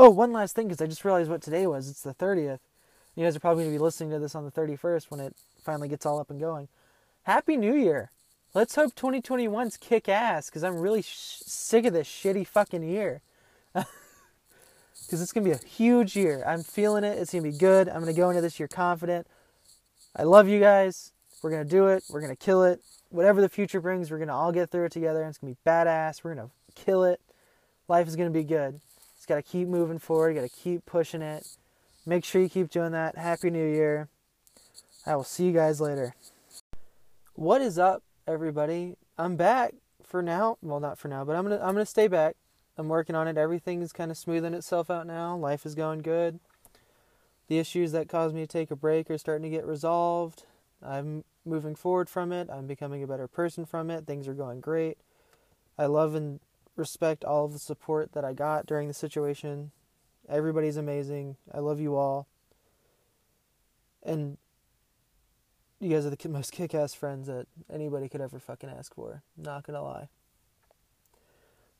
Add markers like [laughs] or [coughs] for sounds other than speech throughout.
Oh, one last thing, because I just realized what today was. It's the 30th. You guys are probably going to be listening to this on the 31st when it finally gets all up and going. Happy New Year! Let's hope 2021's kick ass, because I'm really sh- sick of this shitty fucking year. [laughs] Because it's going to be a huge year. I'm feeling it. It's going to be good. I'm going to go into this year confident. I love you guys. We're going to do it. We're going to kill it. Whatever the future brings, we're going to all get through it together. It's going to be badass. We're going to kill it. Life is going to be good. Got to keep moving forward. Got to keep pushing it. Make sure you keep doing that. Happy New Year. I will see you guys later. What is up, everybody? I'm back for now. Well, not for now, but I'm gonna I'm gonna stay back. I'm working on it. Everything is kind of smoothing itself out now. Life is going good. The issues that caused me to take a break are starting to get resolved. I'm moving forward from it. I'm becoming a better person from it. Things are going great. I love and respect all of the support that I got during the situation. Everybody's amazing. I love you all. And you guys are the most kick ass friends that anybody could ever fucking ask for. Not gonna lie.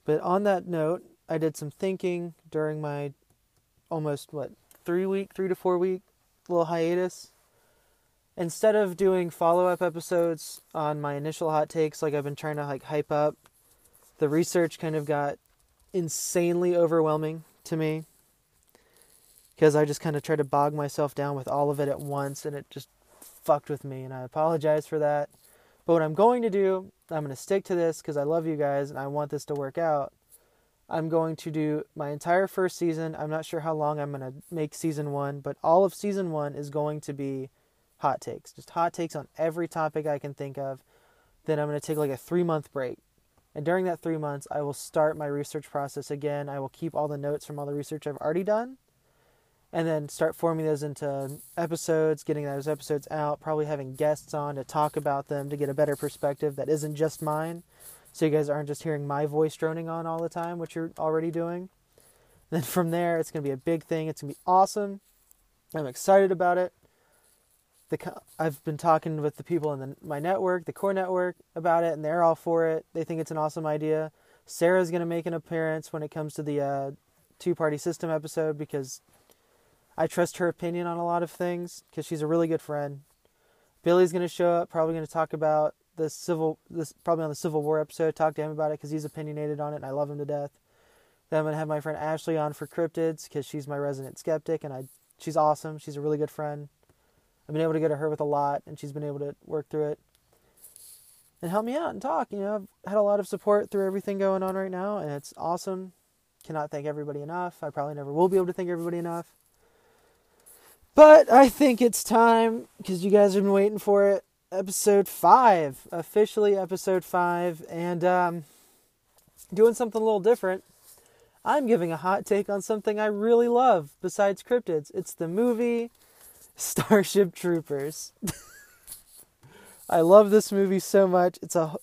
But on that note, I did some thinking during my almost what three week, three to four week little hiatus. Instead of doing follow up episodes on my initial hot takes, like I've been trying to like hype up, the research kind of got insanely overwhelming to me because I just kind of tried to bog myself down with all of it at once and it just fucked with me and I apologize for that. But what I'm going to do, I'm going to stick to this because I love you guys and I want this to work out. I'm going to do my entire first season. I'm not sure how long I'm going to make season one, but all of season one is going to be hot takes. Just hot takes on every topic I can think of. Then I'm going to take like a three month break. And during that three months, I will start my research process again. I will keep all the notes from all the research I've already done and then start forming those into episodes, getting those episodes out, probably having guests on to talk about them to get a better perspective that isn't just mine. So you guys aren't just hearing my voice droning on all the time, which you're already doing. Then from there, it's going to be a big thing. It's going to be awesome. I'm excited about it. The, I've been talking with the people in the, my network, the core network, about it, and they're all for it. They think it's an awesome idea. Sarah's going to make an appearance when it comes to the uh, two party system episode because I trust her opinion on a lot of things because she's a really good friend. Billy's going to show up, probably going to talk about the civil, this probably on the Civil War episode. Talk to him about it because he's opinionated on it, and I love him to death. Then I'm going to have my friend Ashley on for cryptids because she's my resident skeptic, and I she's awesome. She's a really good friend. I've been able to get to her with a lot, and she's been able to work through it and help me out and talk. You know, I've had a lot of support through everything going on right now, and it's awesome. Cannot thank everybody enough. I probably never will be able to thank everybody enough. But I think it's time because you guys have been waiting for it. Episode five, officially episode five, and um, doing something a little different. I'm giving a hot take on something I really love besides cryptids. It's the movie Starship Troopers. [laughs] I love this movie so much. It's a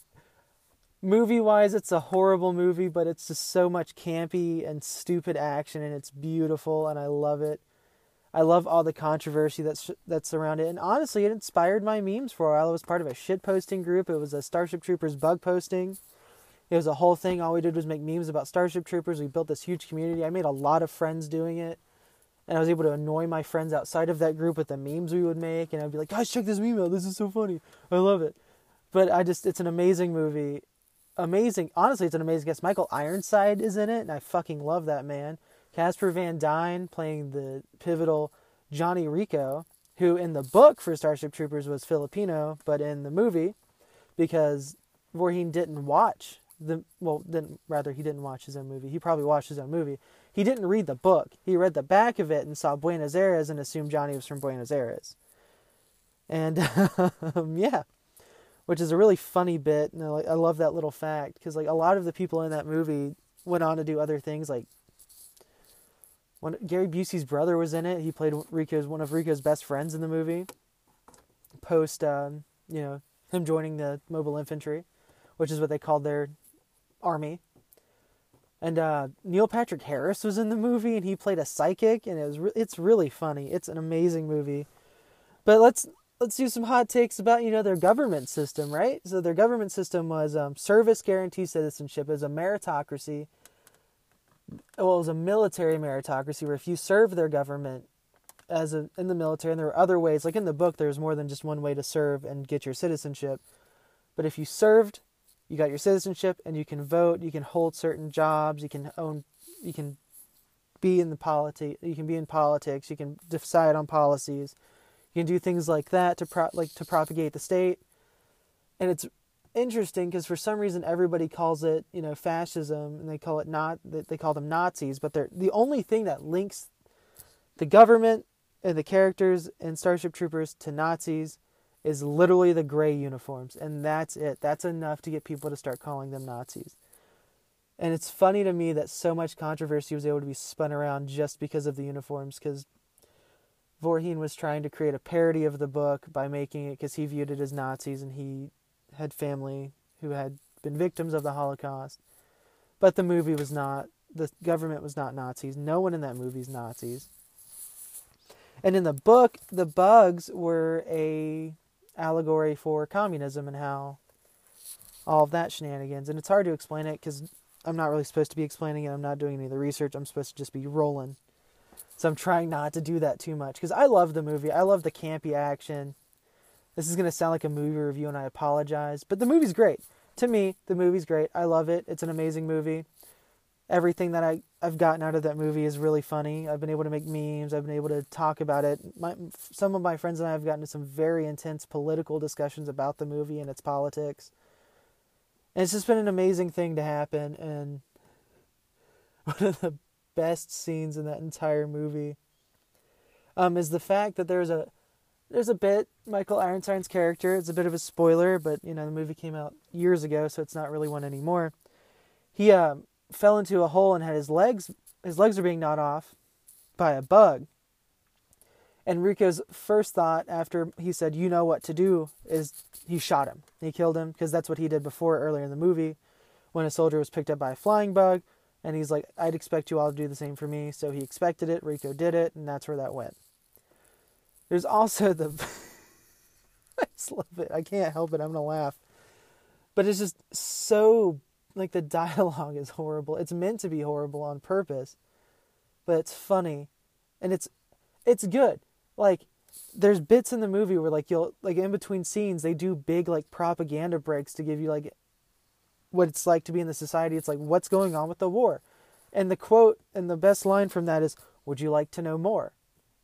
movie wise, it's a horrible movie, but it's just so much campy and stupid action, and it's beautiful, and I love it. I love all the controversy that's that's around it, and honestly, it inspired my memes for a while. I was part of a shit posting group. It was a Starship Troopers bug posting. It was a whole thing. All we did was make memes about Starship Troopers. We built this huge community. I made a lot of friends doing it, and I was able to annoy my friends outside of that group with the memes we would make. And I'd be like, "Guys, check this meme out. This is so funny. I love it." But I just, it's an amazing movie. Amazing. Honestly, it's an amazing guest. Michael Ironside is in it, and I fucking love that man. Casper Van Dien playing the pivotal Johnny Rico, who in the book for Starship Troopers was Filipino, but in the movie, because Verhoeven didn't watch the well, didn't rather he didn't watch his own movie. He probably watched his own movie. He didn't read the book. He read the back of it and saw Buenos Aires and assumed Johnny was from Buenos Aires. And [laughs] um, yeah, which is a really funny bit, and I, I love that little fact because like a lot of the people in that movie went on to do other things like when Gary Busey's brother was in it, he played Rico's one of Rico's best friends in the movie. Post, um, you know, him joining the mobile infantry, which is what they called their army. And uh, Neil Patrick Harris was in the movie, and he played a psychic, and it was re- it's really funny. It's an amazing movie. But let's let's do some hot takes about you know their government system, right? So their government system was um, service guarantee citizenship, as a meritocracy well, it was a military meritocracy where if you serve their government as a in the military, and there were other ways. Like in the book, there's more than just one way to serve and get your citizenship. But if you served, you got your citizenship, and you can vote. You can hold certain jobs. You can own. You can be in the politi- You can be in politics. You can decide on policies. You can do things like that to pro- like to propagate the state. And it's interesting because for some reason everybody calls it you know fascism and they call it not they call them Nazis, but they're the only thing that links the government and the characters in Starship Troopers to Nazis is literally the gray uniforms, and that's it. That's enough to get people to start calling them Nazis. And it's funny to me that so much controversy was able to be spun around just because of the uniforms, because Verhoeven was trying to create a parody of the book by making it because he viewed it as Nazis and he had family who had been victims of the Holocaust. But the movie was not, the government was not Nazis. No one in that movie is Nazis. And in the book, the bugs were a allegory for communism and how all of that shenanigans. And it's hard to explain it because I'm not really supposed to be explaining it. I'm not doing any of the research. I'm supposed to just be rolling. So I'm trying not to do that too much because I love the movie. I love the campy action. This is going to sound like a movie review and I apologize, but the movie's great. To me, the movie's great. I love it. It's an amazing movie everything that I, I've gotten out of that movie is really funny. I've been able to make memes. I've been able to talk about it. My, some of my friends and I have gotten into some very intense political discussions about the movie and its politics. And it's just been an amazing thing to happen. And [laughs] one of the best scenes in that entire movie um, is the fact that there's a there's a bit Michael Ironside's character. It's a bit of a spoiler, but you know the movie came out years ago, so it's not really one anymore. He um, fell into a hole and had his legs his legs are being gnawed off by a bug. And Rico's first thought after he said, "You know what to do," is he shot him. He killed him because that's what he did before earlier in the movie, when a soldier was picked up by a flying bug, and he's like, "I'd expect you all to do the same for me." So he expected it. Rico did it, and that's where that went. There's also the [laughs] I just love it. I can't help it. I'm gonna laugh, but it's just so like the [laughs] dialogue is horrible. It's meant to be horrible on purpose, but it's funny, and it's it's good. Like there's bits in the movie where like you'll like in between scenes they do big like propaganda breaks to give you like what it's like to be in the society. It's like what's going on with the war, and the quote and the best line from that is, "Would you like to know more?"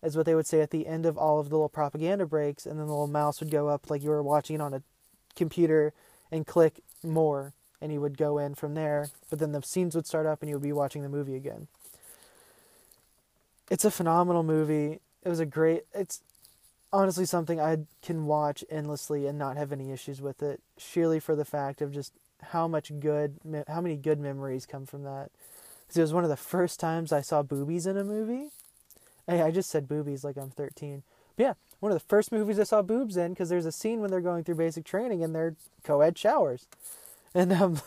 Is what they would say at the end of all of the little propaganda breaks, and then the little mouse would go up like you were watching it on a computer and click more and he would go in from there. But then the scenes would start up and you would be watching the movie again. It's a phenomenal movie. It was a great. It's honestly something I can watch endlessly and not have any issues with it. Sheerly for the fact of just how much good, how many good memories come from that. Because it was one of the first times I saw boobies in a movie. Hey, I just said boobies like I'm 13. But yeah, one of the first movies I saw boobs in because there's a scene when they're going through basic training and they're co-ed showers. And um,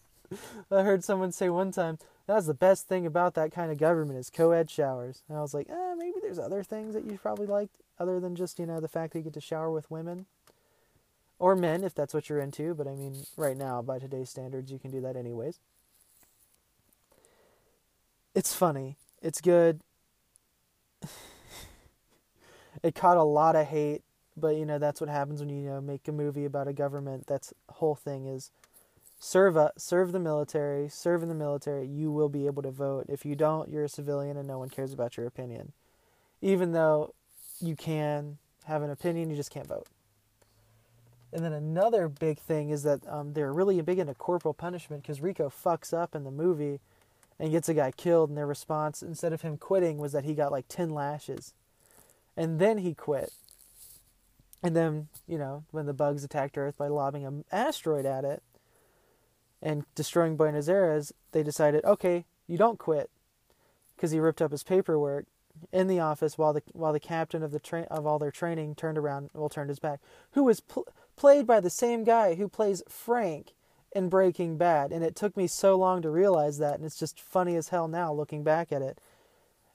[laughs] I heard someone say one time, that's the best thing about that kind of government is co-ed showers. And I was like, eh, maybe there's other things that you probably liked other than just, you know, the fact that you get to shower with women. Or men, if that's what you're into. But I mean, right now, by today's standards, you can do that anyways. It's funny. It's good. [laughs] it caught a lot of hate but you know that's what happens when you, you know make a movie about a government that's whole thing is serve a, serve the military serve in the military you will be able to vote. If you don't you're a civilian and no one cares about your opinion. Even though you can have an opinion you just can't vote. And then another big thing is that um, they're really big into corporal punishment because rico fucks up in the movie and gets a guy killed and their response instead of him quitting was that he got like 10 lashes. And then he quit. And then, you know, when the bugs attacked Earth by lobbing an asteroid at it and destroying Buenos Aires, they decided, okay, you don't quit because he ripped up his paperwork in the office while the while the captain of the of all their training turned around, well, turned his back, who was pl- played by the same guy who plays Frank in Breaking Bad, and it took me so long to realize that, and it's just funny as hell now looking back at it.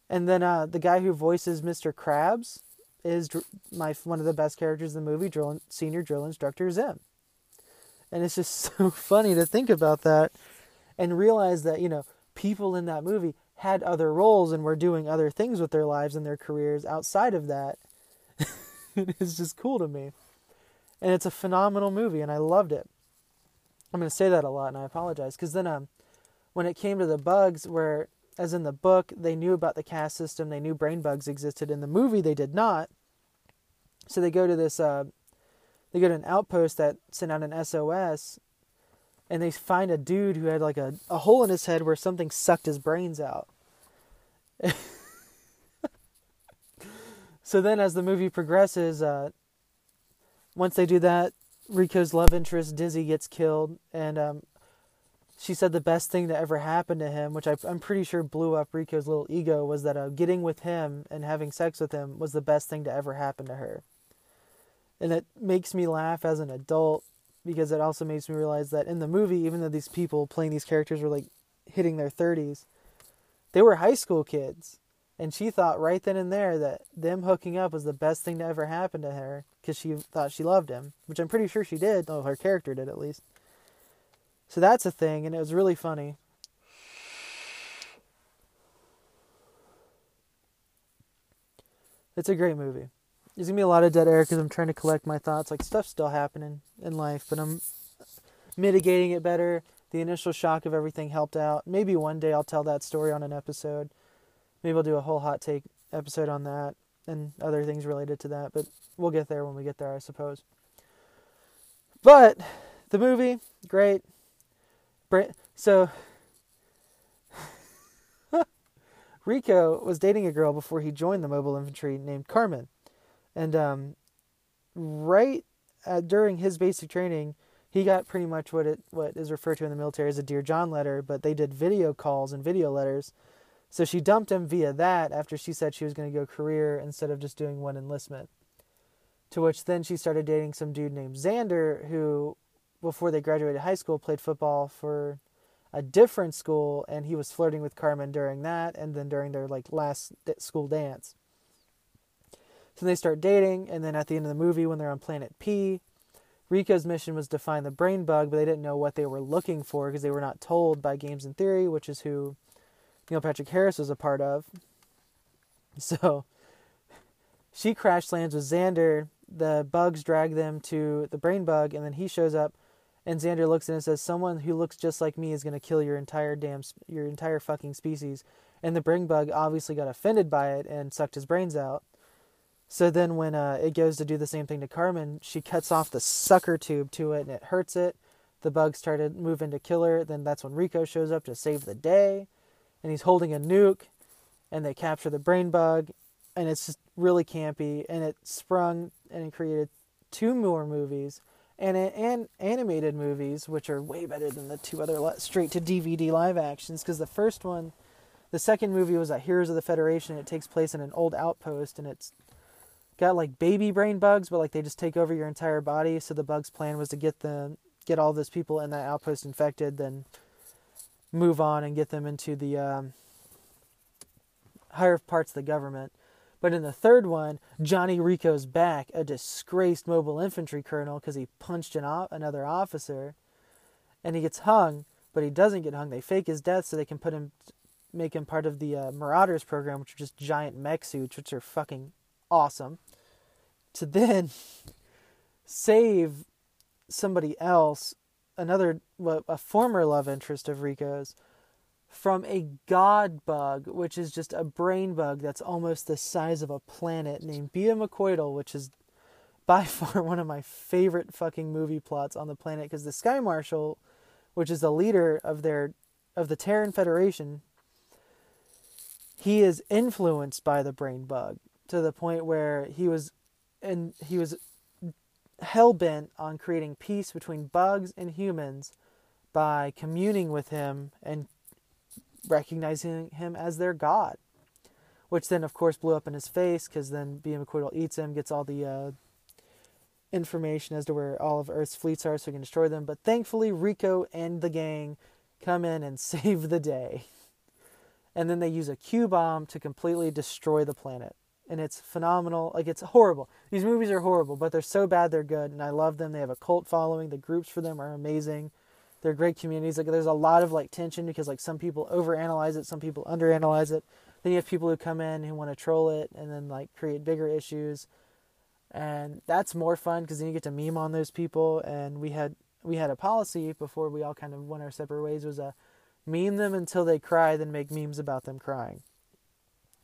And then uh, the guy who voices Mr. Krabs is my one of the best characters in the movie, drill, senior drill instructor Zim. And it's just [laughs] so funny to think about that and realize that, you know, people in that movie had other roles and were doing other things with their lives and their careers outside of that. [laughs] it's just cool to me. And it's a phenomenal movie and I loved it. I'm going to say that a lot and I apologize cuz then um when it came to the bugs where as in the book they knew about the caste system, they knew brain bugs existed in the movie they did not. So they go to this uh they go to an outpost that sent out an SOS and they find a dude who had like a, a hole in his head where something sucked his brains out. [laughs] so then, as the movie progresses, uh, once they do that, Rico's love interest Dizzy gets killed, and um, she said the best thing that ever happened to him, which I, am pretty sure blew up Rico's little ego, was that uh, getting with him and having sex with him was the best thing to ever happen to her. And it makes me laugh as an adult because it also makes me realize that in the movie, even though these people playing these characters were like hitting their 30s, they were high school kids. And she thought right then and there that them hooking up was the best thing to ever happen to her because she thought she loved him, which I'm pretty sure she did. Oh, her character did at least. So that's a thing, and it was really funny. It's a great movie there's gonna be a lot of dead air because I'm trying to collect my thoughts. Like stuff's still happening in life, but I'm mitigating it better. The initial shock of everything helped out. Maybe one day I'll tell that story on an episode. Maybe I'll do a whole hot take episode on that and other things related to that. But we'll get there when we get there, I suppose. But the movie, great. So [laughs] Rico was dating a girl before he joined the mobile infantry named Carmen. And um, right uh, during his basic training, he got pretty much what it what is referred to in the military as a Dear John letter, but they did video calls and video letters. So she dumped him via that after she said she was going to go career instead of just doing one enlistment. To which then she started dating some dude named Xander, who, before they graduated high school, played football for a different school, and he was flirting with Carmen during that, and then during their like last school dance. So they start dating, and then at the end of the movie, when they're on Planet P, Rico's mission was to find the brain bug, but they didn't know what they were looking for because they were not told by Games and Theory, which is who Neil Patrick Harris was a part of. [laughs] So she crash lands with Xander. The bugs drag them to the brain bug, and then he shows up, and Xander looks in and says, "Someone who looks just like me is going to kill your entire damn, your entire fucking species." And the brain bug obviously got offended by it and sucked his brains out. So then when uh, it goes to do the same thing to Carmen, she cuts off the sucker tube to it and it hurts it. The bugs started moving to kill her. Then that's when Rico shows up to save the day. And he's holding a nuke and they capture the brain bug. And it's just really campy. And it sprung and it created two more movies and, and animated movies, which are way better than the two other straight to DVD live actions. Because the first one, the second movie was a Heroes of the Federation. It takes place in an old outpost and it's got like baby brain bugs, but like they just take over your entire body. So the bug's plan was to get the get all those people in that outpost infected, then move on and get them into the um, higher parts of the government. But in the third one, Johnny Rico's back, a disgraced mobile infantry colonel, because he punched an another officer, and he gets hung. But he doesn't get hung. They fake his death so they can put him, make him part of the uh, Marauders program, which are just giant mech suits, which are fucking awesome to then save somebody else, another a former love interest of Rico's, from a god bug, which is just a brain bug that's almost the size of a planet, named Behemecoatyl, which is by [laughs] far one of my favorite fucking movie plots on the planet because the Sky Marshal, which is the leader of their of the Terran Federation, he is influenced by the brain bug to the point where he was and he was hell bent on creating peace between bugs and humans by communing with him and recognizing him as their god. Which then, of course, blew up in his face because then Behemecoatyl eats him, gets all the uh, information as to where all of Earth's fleets are so he can destroy them. But thankfully, Rico and the gang come in and [laughs] save the day. And then they use a Q bomb to completely destroy the planet and it's phenomenal. Like it's horrible. These movies are horrible, but they're so bad they're good, and I love them. They have a cult following. The groups for them are amazing. They're great communities. Like there's a lot of like tension because like some people overanalyze it, some people underanalyze it. Then you have people who come in who want to troll it and then like create bigger issues. And that's more fun because then you get to meme on those people. And we had we had a policy before we all kind of went our separate ways was a meme them until they cry, then make memes about them crying,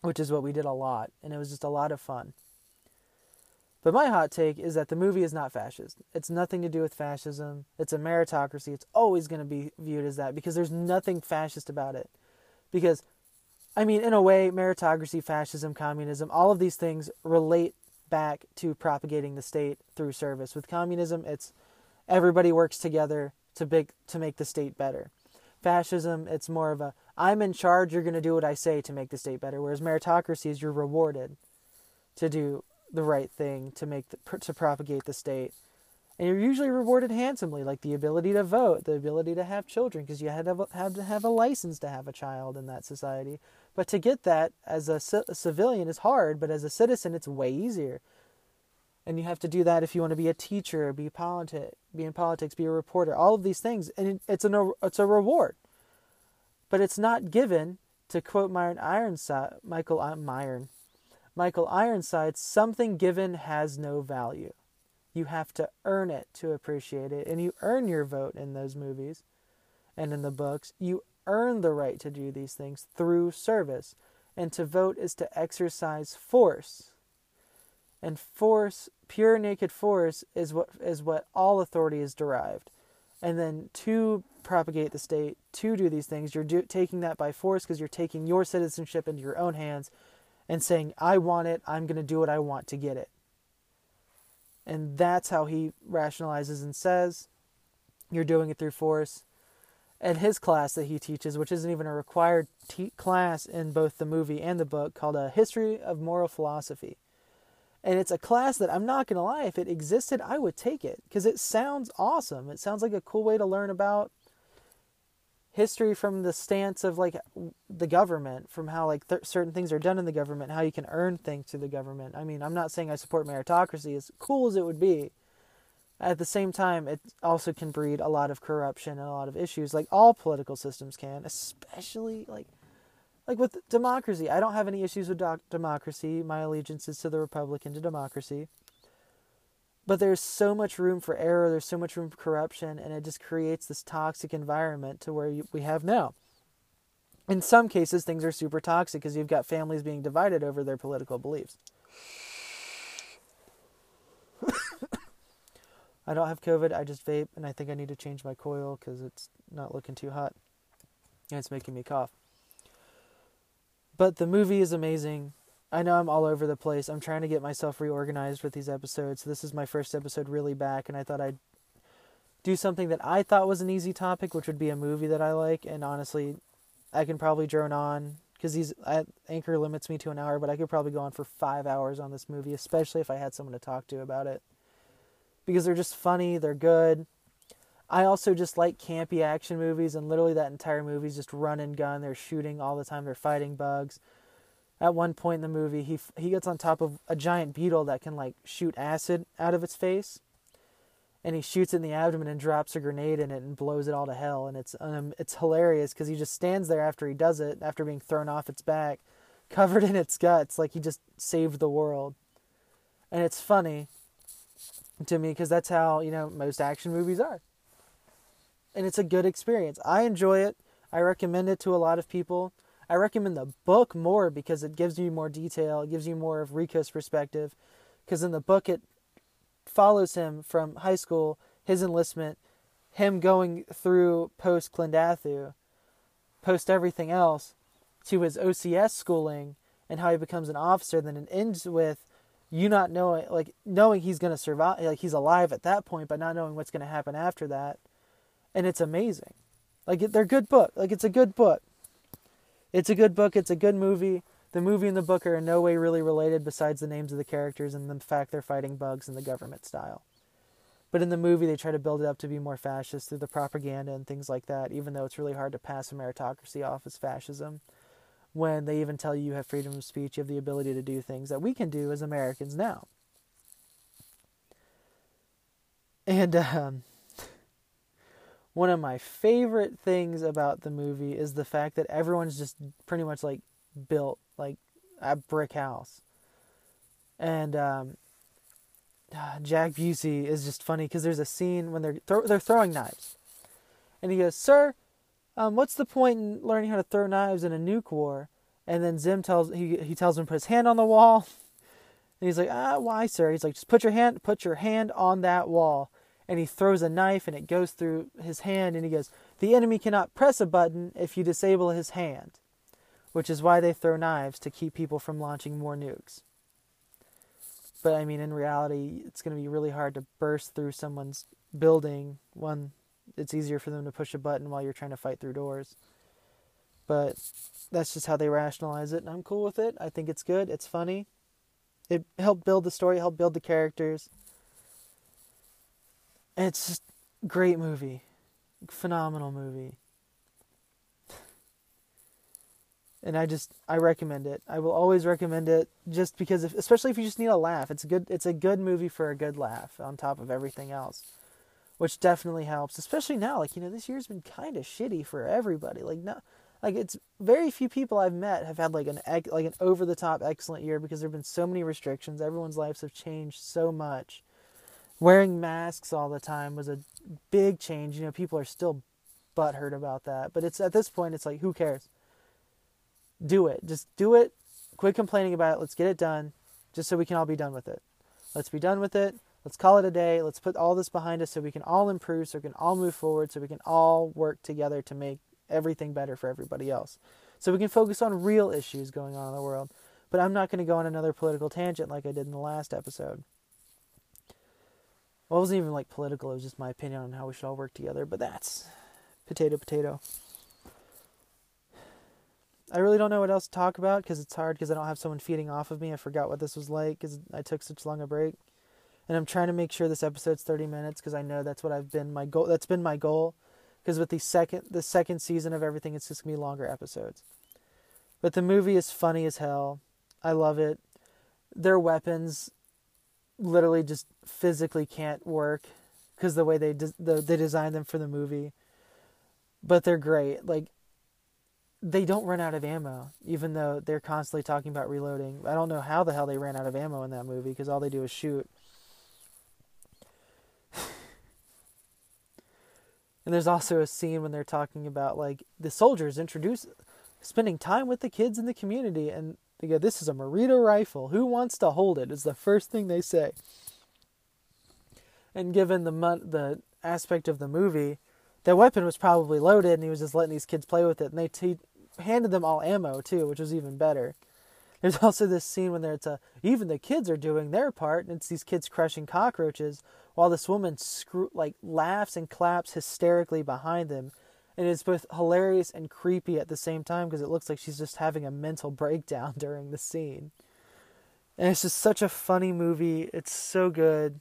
which is what we did a lot, and it was just a lot of fun. But my hot take is that the movie is not fascist. It's nothing to do with fascism. It's a meritocracy. It's always going to be viewed as that because there's nothing fascist about it. Because, I mean, in a way, meritocracy, fascism, communism, all of these things relate back to propagating the state through service. With communism, it's everybody works together to big, to make the state better. Fascism, it's more of a I'm in charge, you're going to do what I say to make the state better. Whereas meritocracy is you're rewarded to do the right thing to make the, to propagate the state. And you're usually rewarded handsomely like the ability to vote the ability to have children because you had to have, to have a license to have a child in that society. But to get that as a, a civilian is hard but as a citizen it's way easier. And you have to do that if you want to be a teacher be politi- be in politics be a reporter all of these things. And it's a it's a reward but it's not given to quote Myron Ironside Michael uh, Myron Michael Ironside, something given has no value. You have to earn it to appreciate it, and you earn your vote in those movies and in the books. You earn the right to do these things through service, and to vote is to exercise force. And force, pure naked force, is what is what all authority is derived. And then to propagate the state, to do these things, you're do, taking that by force because you're taking your citizenship into your own hands and saying, I want it, I'm going to do what I want to get it. And that's how he rationalizes and says, You're doing it through force. And his class that he teaches, which isn't even a required te- class in both the movie and the book, called A History of Moral Philosophy. And it's a class that I'm not going to lie, if it existed, I would take it because it sounds awesome. It sounds like a cool way to learn about history from the stance of like the government from how like th- certain things are done in the government how you can earn things through the government i mean i'm not saying i support meritocracy as cool as it would be at the same time it also can breed a lot of corruption and a lot of issues like all political systems can especially like like with democracy i don't have any issues with doc- democracy. My allegiance is to the republican to democracy. But there's so much room for error there's so much room for corruption and it just creates this toxic environment to where you, we have now. In some cases things are super toxic because you've got families being divided over their political beliefs. [coughs] I don't have covid i just vape and i think i need to change my coil because it's not looking too hot and it's making me cough but the movie is amazing I know I'm all over the place. I'm trying to get myself reorganized with these episodes. This is my first episode really back, and I thought I'd do something that I thought was an easy topic, which would be a movie that I like. And honestly, I can probably drone on because these I, Anchor limits me to an hour, but I could probably go on for five hours on this movie, especially if I had someone to talk to about it. Because they're just funny, they're good. I also just like campy action movies, and literally that entire movie is just run and gun. They're shooting all the time. They're fighting bugs. At one point in the movie he he gets on top of a giant beetle that can like shoot acid out of its face. And he shoots it in the abdomen and drops a grenade in it and blows it all to hell. And it's um, it's hilarious because he just stands there after he does it after being thrown off its back [laughs] covered in its guts like he just saved the world. And it's funny to me because that's how you know most action movies are and it's a good experience i enjoy it i recommend it to a lot of people I recommend the book more because it gives you more detail, it gives you more of Rico's perspective. Because in the book, it follows him from high school, his enlistment, him going through post Klendathu, post everything else, to his OCS schooling and how he becomes an officer. Then it ends with you not knowing, like knowing he's going to survive, like he's alive at that point, but not knowing what's going to happen after that. And it's amazing. Like they're good book. Like it's a good book. It's a good book, it's a good movie. The movie and the book are in no way really related besides the names of the characters and the fact they're fighting bugs in the government style. But in the movie, they try to build it up to be more fascist through the propaganda and things like that, even though it's really hard to pass a meritocracy off as fascism. When they even tell you you have freedom of speech, you have the ability to do things that we can do as Americans now. And [laughs] um, one of my favorite things about the movie is the fact that everyone's just pretty much like built like a brick house. And um, [sighs] Jack Busey is just funny because there's a scene when they're throw, they're throwing knives, and he goes, "Sir, um, what's the point in learning how to throw knives in a nuke war?" And then Zim tells he he tells him to put his hand on the wall, [laughs] and he's like, "Ah, why, sir?" He's like, "Just put your hand put your hand on that wall." And he throws a knife, and it goes through his hand, and he goes, "The enemy cannot press a button if you disable his hand," which is why they throw knives to keep people from launching more nukes. But I mean, in reality, it's going to be really hard to burst through someone's building. One, it's easier for them to push a button while you're trying to fight through doors. But that's just how they rationalize it, and I'm cool with it. I think it's good. It's funny. It helped build the story, helped build the characters. It's just great movie, phenomenal movie. and I just I recommend it. I will always recommend it just because if, especially if you just need a laugh. It's a good it's a good movie for a good laugh on top of everything else. Which definitely helps, especially now like you know this year's been kind of shitty for everybody. Like no like it's very few people I've met have had like an like an over the top excellent year because there've been so many restrictions. Everyone's lives have changed so much. Wearing masks all the time was a big change. You know, people are still butthurt about that, but it's at this point it's like who cares? do it. Just do it. Quit complaining about it. Let's get it done just so we can all be done with it. Let's be done with it. Let's call it a day. Let's put all this behind us so we can all improve, so we can all move forward, so we can all work together to make everything better for everybody else. So we can focus on real issues going on in the world. But I'm not going to go on another political tangent like I did in the last episode. Well, it wasn't even like political, it was just my opinion on how we should all work together. But that's potato, potato. I really don't know what else to talk about because it's hard because I don't have someone feeding off of me. I forgot what this was like because I took such long a break, and I'm trying to make sure this episode's 30 minutes because I know that's what I've been my goal. That's been my goal because with the second the second season of everything, it's just gonna be longer episodes. But the movie is funny as hell. I love it. Their weapons literally just physically can't work because the way they de- the, they designed them for the movie. But they're great. Like they don't run out of ammo, even though they're constantly talking about reloading. I don't know how the hell they ran out of ammo in that movie because all they do is shoot. [sighs] and there's also a scene when they're talking about like the soldiers introduce spending time with the kids in the community, and they go, "This is a Morita rifle. Who wants to hold it? Is the first thing they say. And given the the aspect of the movie, the weapon was probably loaded, and he was just letting these kids play with it. And they t- handed them all ammo too, which was even better. There's [laughs] also this scene when there's a even the kids are doing their part, and it's these kids crushing cockroaches while this woman screw, like laughs and claps hysterically behind them, and it's both hilarious and creepy at the same time because it looks like she's just having a mental [laughs] breakdown during the scene. And it's just such a funny movie. It's so good.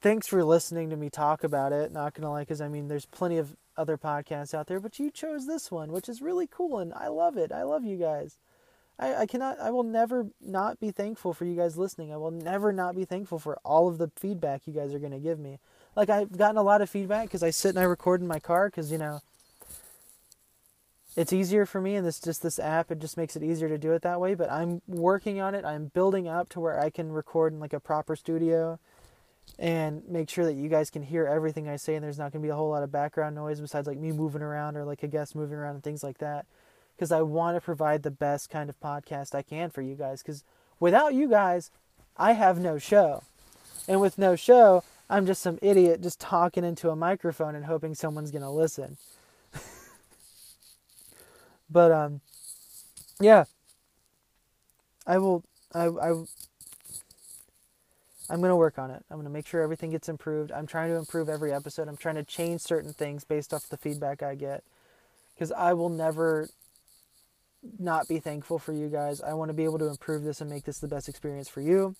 Thanks for listening to me talk about it. Not gonna lie, because I mean, there's plenty of other podcasts out there, but you chose this one, which is really cool, and I love it. I love you guys. I, I cannot, I will never not be thankful for you guys listening. I will never not be thankful for all of the feedback you guys are going to give me. Like, I've gotten a lot of feedback because I sit and I record in my car because, you know, it's easier for me and this just this app it just makes it easier to do it that way. But i'm working on it. I'm building up to where i can record in like a proper studio and make sure that you guys can hear everything I say and there's not going to be a whole lot of background noise besides like me moving around or like a guest moving around and things like that. Because I want to provide the best kind of podcast I can for you guys cuz without you guys I have no show. And with no show, I'm just some idiot just talking into a microphone and hoping someone's going to listen. [laughs] but um yeah. I will I I I'm going to work on it. I'm going to make sure everything gets improved. I'm trying to improve every episode. I'm trying to change certain things based off the feedback I get. Because I will never not be thankful for you guys. I want to be able to improve this and make this the best experience for you.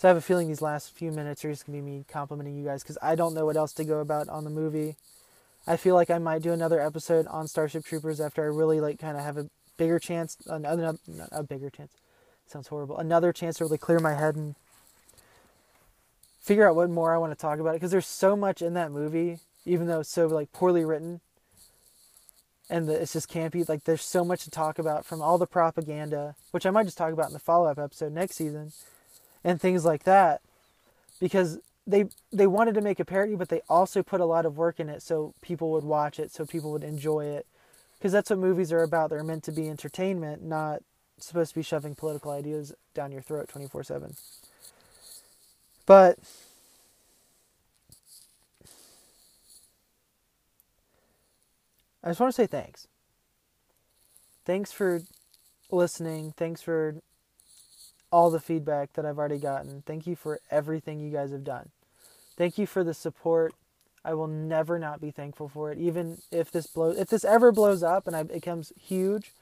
So I have a feeling these last few minutes are just to be me complimenting you guys because I don't know what else to go about on the movie. I feel like I might do another episode on Starship Troopers after I really like kind of have a bigger chance, another, a bigger chance. Sounds horrible. Another chance to really clear my head and figure out what more I want to talk about it because there's so much in that movie, even though it's so like poorly written, and the, it's just campy. Like there's so much to talk about from all the propaganda, which I might just talk about in the follow up episode next season, and things like that, because they they wanted to make a parody, but they also put a lot of work in it so people would watch it, so people would enjoy it, because that's what movies are about. They're meant to be entertainment, not supposed to be shoving political ideas down your throat 24 7. But I just want to say thanks. Thanks for listening. Thanks for all the feedback that I've already gotten. Thank you for everything you guys have done. Thank you for the support. I will never not be thankful for it. Even if this blows, if this ever blows up and it becomes huge,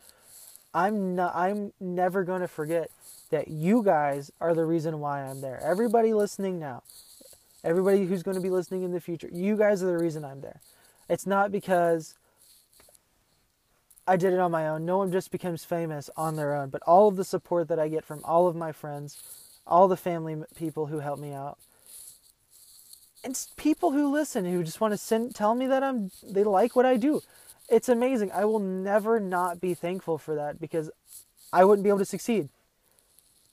I'm not. I'm never going to forget that you guys are the reason why I'm there. Everybody listening now, everybody who's going to be listening in the future, you guys are the reason I'm there. It's not because I did it on my own. No one just becomes famous on their own, but all of the support that I get from all of my friends, all the family people who help me out, and people who listen who just want to send tell me that I'm they like what I do. It's amazing. I will never not be thankful for that because I wouldn't be able to succeed.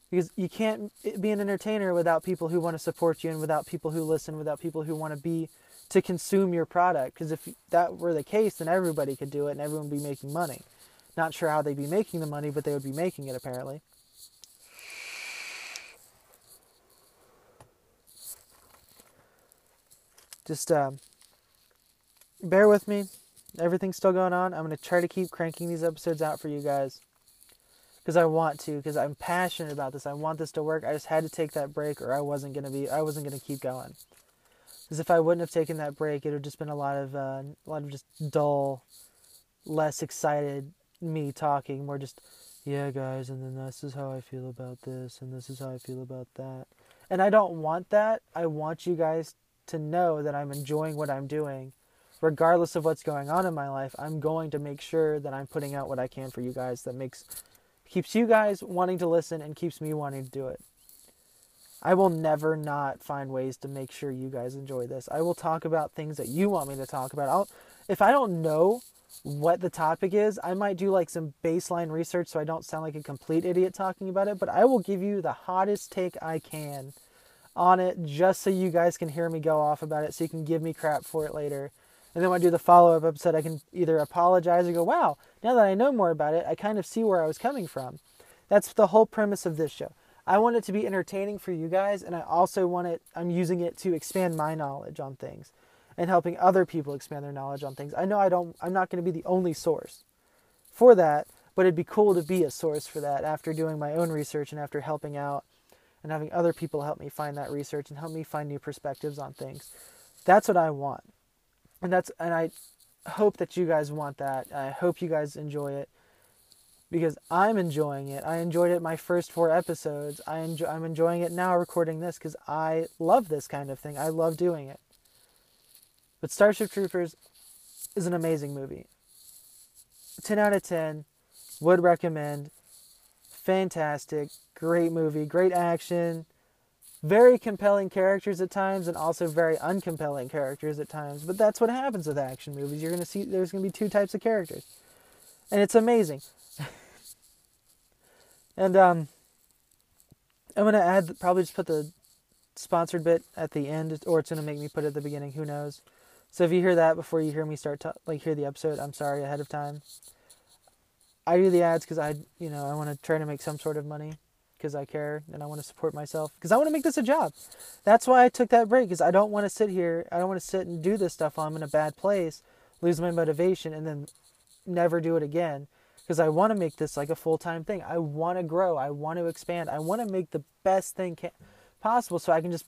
Because you can't eh, be an entertainer without people who want to support you and without people who listen, without people who want to be to consume your product. Because if that were the case, then everybody could do it and everyone would be making money. Not sure how they'd be making the money, but they would be making it apparently. Just uh, bear with me. Everything's still going on. I'm going to try to keep cranking these episodes out for you guys because I want to, because I'm passionate about this. I want this to work. I just had to take that break, or I wasn't gonna be, I wasn't gonna keep going. Because if I wouldn't have taken that break, it would just been a lot of, uh, a lot of just dull, less excited me talking, more just, yeah, guys, and then this is how I feel about this, and this is how I feel about that. And I don't want that. I want you guys to know that I'm enjoying what I'm doing. Regardless of what's going on in my life, I'm going to make sure that I'm putting out what I can for you guys that makes keeps you guys wanting to listen and keeps me wanting to do it. I will never not find ways to make sure you guys enjoy this. I will talk about things that you want me to talk about. I'll, if I don't know what the topic is, I might do like some baseline research so I don't sound like a complete idiot talking about it, but I will give you the hottest take I can on it just so you guys can hear me go off about it so you can give me crap for it later. And then when I do the follow up episode, I can either apologize or go, wow, now that I know more about it, I kind of see where I was coming from. That's the whole premise of this show. I want it to be entertaining for you guys, and I also want it, I'm using it to expand my knowledge on things and helping other people expand their knowledge on things. I know I don't, I'm not going to be the only source for that, but it'd be cool to be a source for that after doing my own research and after helping out and having other people help me find that research and help me find new perspectives on things. That's what I want and that's and I hope that you guys want that. I hope you guys enjoy it because I'm enjoying it. I enjoyed it my first four episodes. I enjoy, I'm enjoying it now recording this because I love this kind of thing. I love doing it. But Starship Troopers is an amazing movie. 10 out of 10. Would recommend. Fantastic. Great movie. Great action very compelling characters at times and also very uncompelling characters at times. But that's what happens with action movies. You're going to see there's going to be two types of characters. And it's amazing. And um I'm going to add probably just put the sponsored bit at the end or it's going to make me put it at the beginning, who knows. So if you hear that before you hear me start to, like hear the episode, I'm sorry ahead of time. I do the ads cuz I, you know, I want to try to make some sort of money because I care and I want to support myself because I want to make this a job. That's why I took that break because I don't want to sit here. I don't want to sit and do this stuff while I'm in a bad place, lose my motivation, and then never do it again. Because I want to make this like a full time thing. I want to grow. I want to expand. I want to make the best thing possible so I can just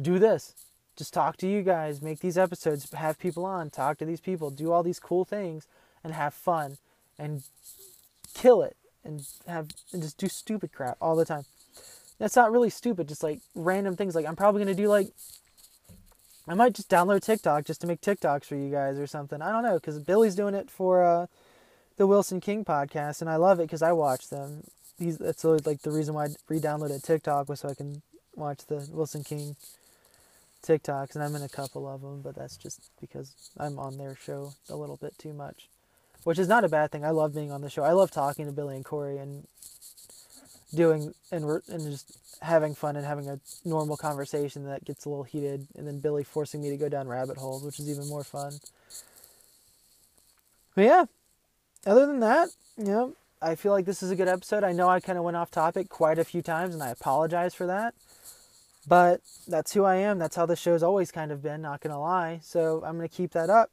do this. Just talk to you guys, make these episodes, have people on, talk to these people, do all these cool things, and have fun and kill it and have and just do stupid crap all the time. That's not really stupid, just like random things. Like I'm probably gonna do like I might just download TikTok just to make TikToks for you guys or something. I don't know because Billy's doing it for uh, the Wilson King podcast, and I love it because I watch them. He's that's like the reason why I re-downloaded TikTok was so I can watch the Wilson King TikToks, and I'm in a couple of them, but that's just because I'm on their show a little bit too much, which is not a bad thing. I love being on the show. I love talking to Billy and Corey and doing and and just having fun and having a normal conversation that gets a little heated, and then Billy forcing me to go down rabbit holes, which is even more fun. But yeah, other than that, you know, I feel like this is a good episode. I know I kind of went off topic quite a few times, and I apologize for that. But that's who I am. That's how the show's always kind of been, not going to lie. So I'm going to keep that up.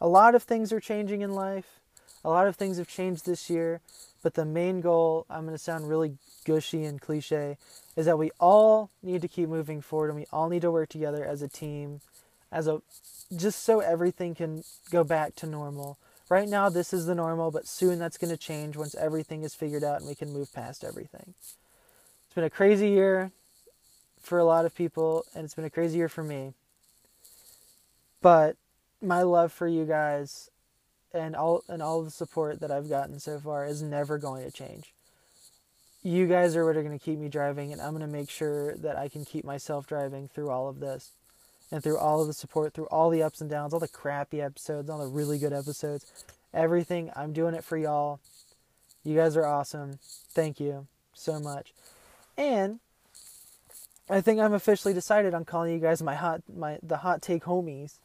A lot of things are changing in life. A lot of things have changed this year. But the main goal, I'm going to sound really gushy and cliche, is that we all need to keep moving forward and we all need to work together as a team, as a just so everything can go back to normal. Right now, this is the normal, but soon that's going to change once everything is figured out and we can move past everything. It's been a crazy year for a lot of people, and it's been a crazy year for me. But my love for you guys and all and all the support that I've gotten so far is never going to change. You guys are what are going to keep me driving, and I'm going to make sure that I can keep myself driving through all of this, and through all of the support, through all the ups and downs, all the crappy episodes, all the really good episodes, everything. I'm doing it for y'all. You guys are awesome. Thank you so much, and I think I'm officially decided on calling you guys my hot my the hot take homies.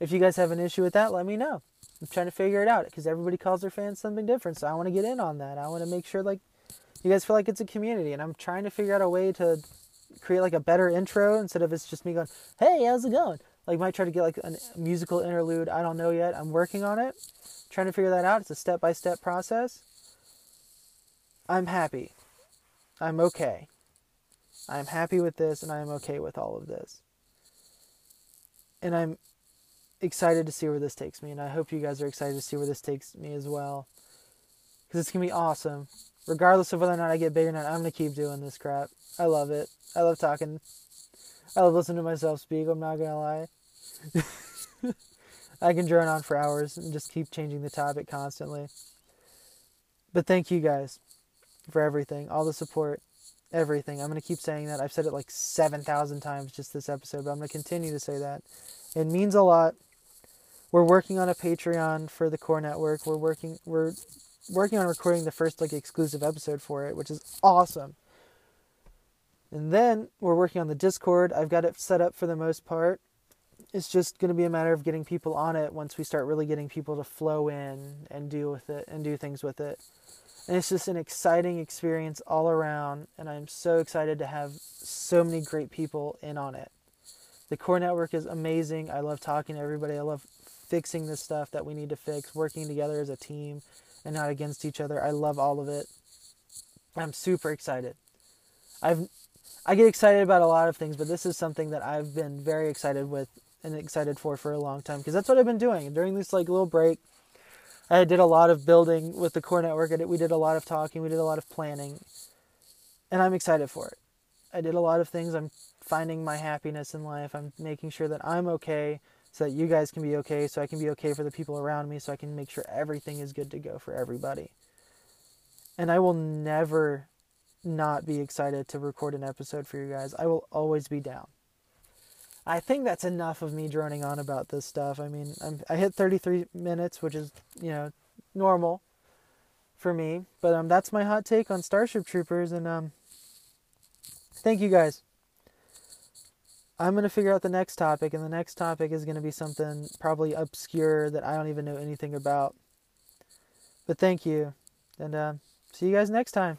If you guys have an issue with that, let me know. I'm trying to figure it out because everybody calls their fans something different. So I want to get in on that. I want to make sure like you guys feel like it's a community, and I'm trying to figure out a way to create like a better intro instead of it's just me going, "Hey, how's it going?" Like might try to get like a musical interlude. I don't know yet. I'm working on it. Trying to figure that out. It's a step by step process. I'm happy. I'm okay. I'm happy with this and I am okay with all of this. And I'm excited to see where this takes me, and I hope you guys are excited to see where this takes me as well. Because it's going to be awesome. Regardless of whether or not I get big or not, I'm going to keep doing this crap. I love it. I love talking. I love listening to myself speak, I'm not going to lie. [laughs] I can drone on for hours and just keep changing the topic constantly. But thank you guys for everything, all the support, everything. I'm going to keep saying that. I've said it like 7,000 times just this episode, but I'm going to continue to say that. It means a lot we're working on a Patreon for the Core Network. We're working we're working on recording the first like exclusive episode for it, which is awesome. And then we're working on the Discord. I've got it set up for the most part. It's just going to be a matter of getting people on it once we start really getting people to flow in and deal with it and do things with it. And it's just an exciting experience all around, and I'm so excited to have so many great people in on it. The core network is amazing. I love talking to everybody. I love fixing the stuff that we need to fix, working together as a team and not against each other. I love all of it. I'm super excited. I've I get excited about a lot of things, but this is something that I've been very excited with and excited for for a long time because that's what I've been doing during this like little break. I did a lot of building with the core network. We did a lot of talking. We did a lot of planning, and I'm excited for it. I did a lot of things. I'm finding my happiness in life. I'm making sure that I'm okay so that you guys can be okay, so I can be okay for the people around me, so I can make sure everything is good to go for everybody. And I will never not be excited to record an episode for you guys. I will always be down. I think that's enough of me droning on about this stuff. I mean, I'm, I hit 33 minutes, which is, you know, normal for me. But um, that's my hot take on Starship Troopers, and um, thank you guys. I'm going to figure out the next topic, and the next topic is going to be something probably obscure that I don't even know anything about. But thank you, and uh, see you guys next time.